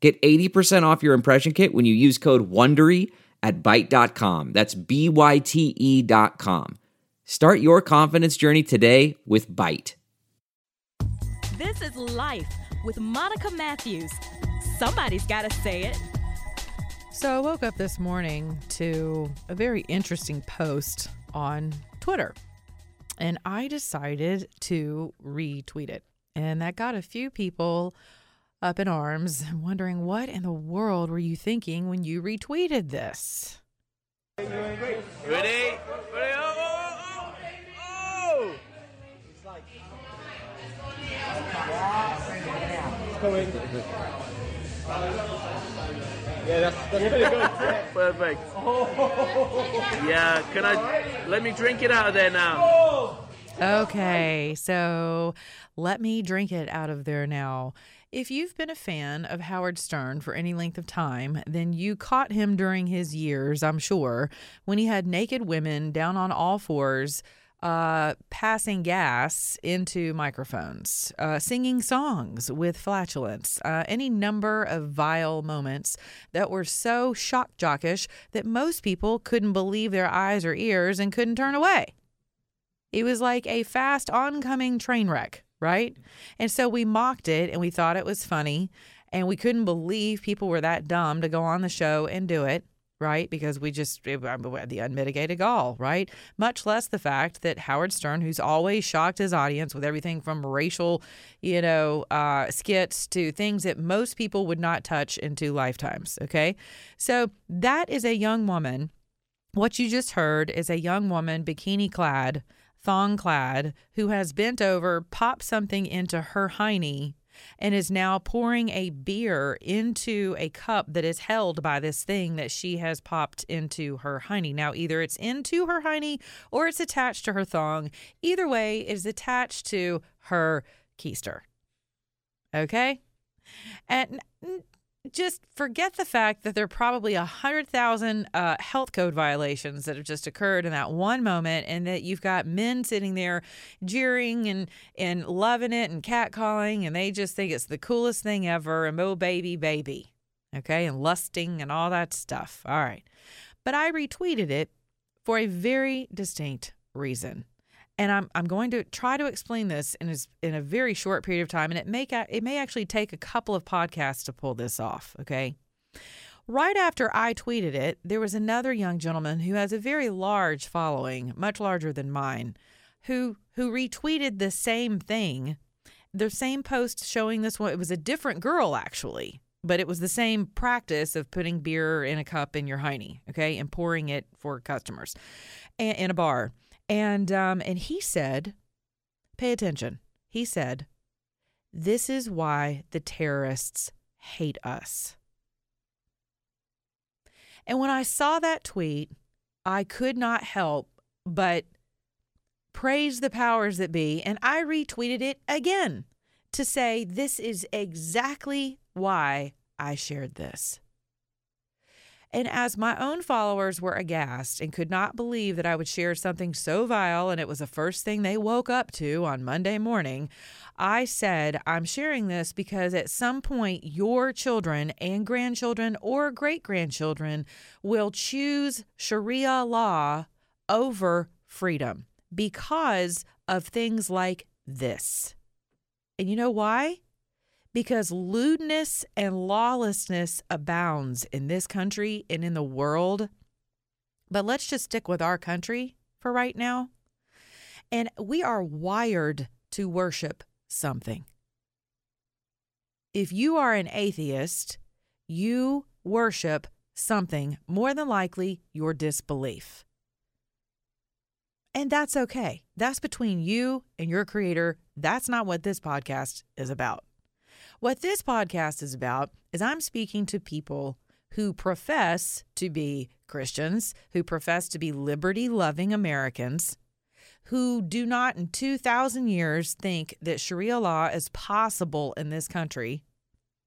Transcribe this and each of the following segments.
Get 80% off your impression kit when you use code WONDERY at Byte.com. That's B-Y-T-E dot com. Start your confidence journey today with Byte. This is Life with Monica Matthews. Somebody's got to say it. So I woke up this morning to a very interesting post on Twitter. And I decided to retweet it. And that got a few people up in arms, wondering what in the world were you thinking when you retweeted this? Ready? Ready? Oh oh, oh, oh, oh, Yeah, that's, that's pretty good. Perfect. Yeah, can I let me drink it out of there now? Okay, so let me drink it out of there now. If you've been a fan of Howard Stern for any length of time, then you caught him during his years, I'm sure, when he had naked women down on all fours uh, passing gas into microphones, uh, singing songs with flatulence, uh, any number of vile moments that were so shock jockish that most people couldn't believe their eyes or ears and couldn't turn away. It was like a fast oncoming train wreck, right? And so we mocked it and we thought it was funny and we couldn't believe people were that dumb to go on the show and do it right? Because we just, it, the unmitigated gall, right? Much less the fact that Howard Stern, who's always shocked his audience with everything from racial, you know, uh, skits to things that most people would not touch in two lifetimes, okay? So that is a young woman. What you just heard is a young woman, bikini clad, thong clad, who has bent over, popped something into her hiney and is now pouring a beer into a cup that is held by this thing that she has popped into her hiney. Now, either it's into her hiney or it's attached to her thong. Either way, it is attached to her keister. Okay? And just forget the fact that there are probably a hundred thousand uh, health code violations that have just occurred in that one moment, and that you've got men sitting there jeering and and loving it and catcalling, and they just think it's the coolest thing ever, and oh baby, baby, okay, and lusting and all that stuff. All right, but I retweeted it for a very distinct reason and I'm I'm going to try to explain this in a, in a very short period of time, and it may it may actually take a couple of podcasts to pull this off. Okay. Right after I tweeted it, there was another young gentleman who has a very large following, much larger than mine, who who retweeted the same thing, the same post showing this one. It was a different girl actually, but it was the same practice of putting beer in a cup in your hiney, okay, and pouring it for customers, in a bar. And um, and he said, pay attention. He said, this is why the terrorists hate us. And when I saw that tweet, I could not help but praise the powers that be. And I retweeted it again to say, this is exactly why I shared this. And as my own followers were aghast and could not believe that I would share something so vile and it was the first thing they woke up to on Monday morning, I said, I'm sharing this because at some point your children and grandchildren or great grandchildren will choose Sharia law over freedom because of things like this. And you know why? Because lewdness and lawlessness abounds in this country and in the world. But let's just stick with our country for right now. And we are wired to worship something. If you are an atheist, you worship something, more than likely your disbelief. And that's okay. That's between you and your creator. That's not what this podcast is about. What this podcast is about is I'm speaking to people who profess to be Christians, who profess to be liberty loving Americans, who do not in 2,000 years think that Sharia law is possible in this country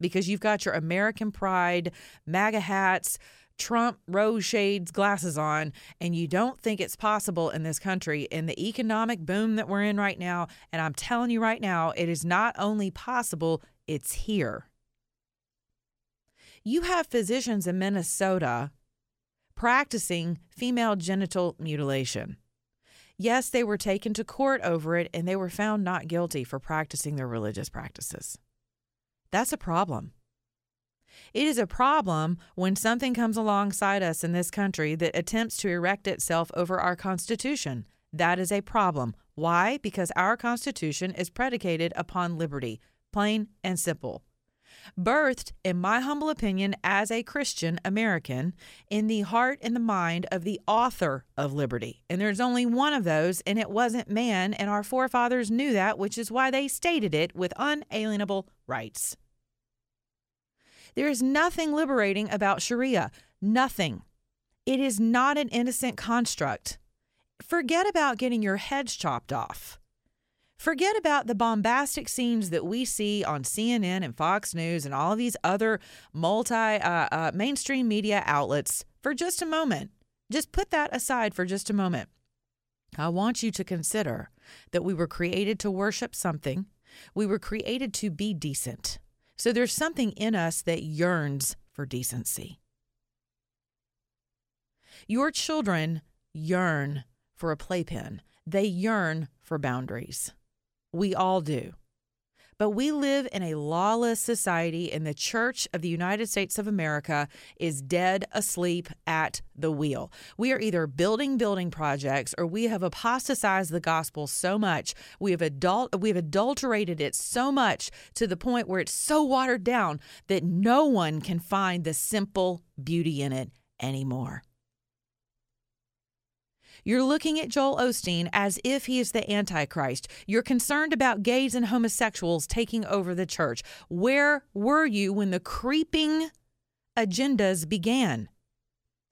because you've got your American pride, MAGA hats, Trump rose shades glasses on, and you don't think it's possible in this country in the economic boom that we're in right now. And I'm telling you right now, it is not only possible, it's here. You have physicians in Minnesota practicing female genital mutilation. Yes, they were taken to court over it and they were found not guilty for practicing their religious practices. That's a problem. It is a problem when something comes alongside us in this country that attempts to erect itself over our Constitution. That is a problem. Why? Because our Constitution is predicated upon liberty, plain and simple. Birthed, in my humble opinion, as a Christian American, in the heart and the mind of the author of liberty. And there's only one of those, and it wasn't man, and our forefathers knew that, which is why they stated it with unalienable rights. There is nothing liberating about Sharia. Nothing. It is not an innocent construct. Forget about getting your heads chopped off. Forget about the bombastic scenes that we see on CNN and Fox News and all these other multi uh, uh, mainstream media outlets for just a moment. Just put that aside for just a moment. I want you to consider that we were created to worship something, we were created to be decent. So there's something in us that yearns for decency. Your children yearn for a playpen, they yearn for boundaries. We all do. But we live in a lawless society, and the Church of the United States of America is dead asleep at the wheel. We are either building building projects or we have apostatized the gospel so much, we have adult we have adulterated it so much to the point where it's so watered down that no one can find the simple beauty in it anymore. You're looking at Joel Osteen as if he is the Antichrist. You're concerned about gays and homosexuals taking over the church. Where were you when the creeping agendas began?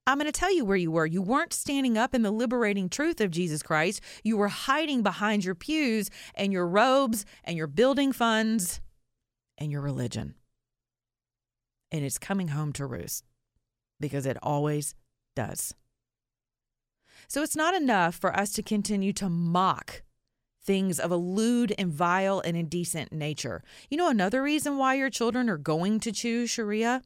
I'm going to tell you where you were. You weren't standing up in the liberating truth of Jesus Christ. You were hiding behind your pews and your robes and your building funds and your religion. And it's coming home to roost because it always does. So it's not enough for us to continue to mock things of a lewd and vile and indecent nature. You know, another reason why your children are going to choose Sharia?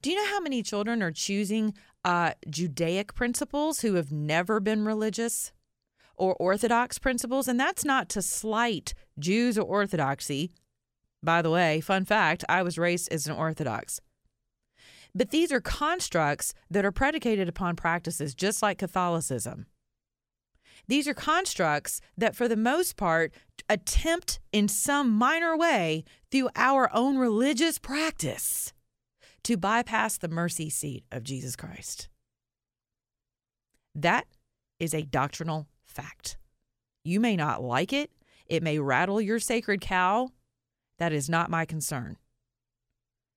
Do you know how many children are choosing uh, Judaic principles who have never been religious or Orthodox principles? And that's not to slight Jews or Orthodoxy. By the way, fun fact I was raised as an Orthodox. But these are constructs that are predicated upon practices, just like Catholicism. These are constructs that, for the most part, attempt in some minor way through our own religious practice to bypass the mercy seat of Jesus Christ. That is a doctrinal fact. You may not like it, it may rattle your sacred cow. That is not my concern.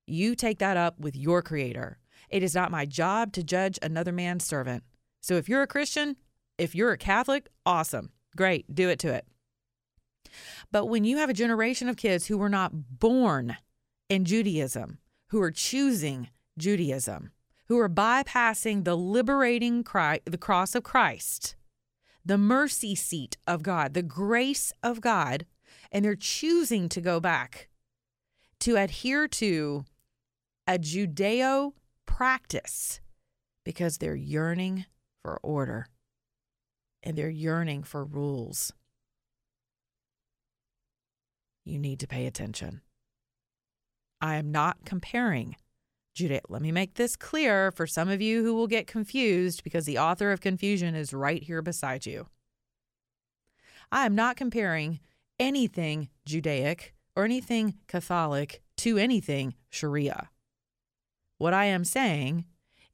You take that up with your creator. It is not my job to judge another man's servant. So if you're a Christian, if you're a Catholic, awesome. Great, do it to it. But when you have a generation of kids who were not born in Judaism, who are choosing Judaism, who are bypassing the liberating cry, the cross of Christ, the mercy seat of God, the grace of God, and they're choosing to go back to adhere to a Judeo practice because they're yearning for order and they're yearning for rules. You need to pay attention. I am not comparing Judeo. Let me make this clear for some of you who will get confused because the author of confusion is right here beside you. I am not comparing anything Judaic or anything Catholic to anything Sharia. What I am saying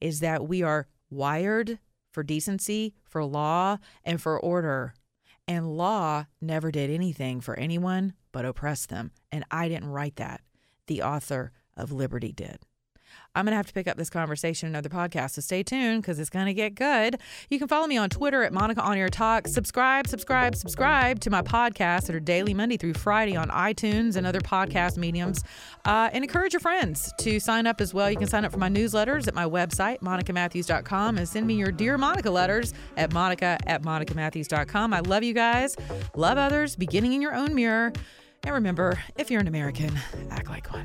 is that we are wired for decency, for law, and for order. And law never did anything for anyone but oppress them. And I didn't write that. The author of Liberty did. I'm going to have to pick up this conversation in another podcast. So stay tuned because it's going to get good. You can follow me on Twitter at Monica On Air Talk. Subscribe, subscribe, subscribe to my podcasts that are daily Monday through Friday on iTunes and other podcast mediums. Uh, and encourage your friends to sign up as well. You can sign up for my newsletters at my website, monicamatthews.com, and send me your Dear Monica letters at monica at monicamatthews.com. I love you guys. Love others, beginning in your own mirror. And remember, if you're an American, act like one.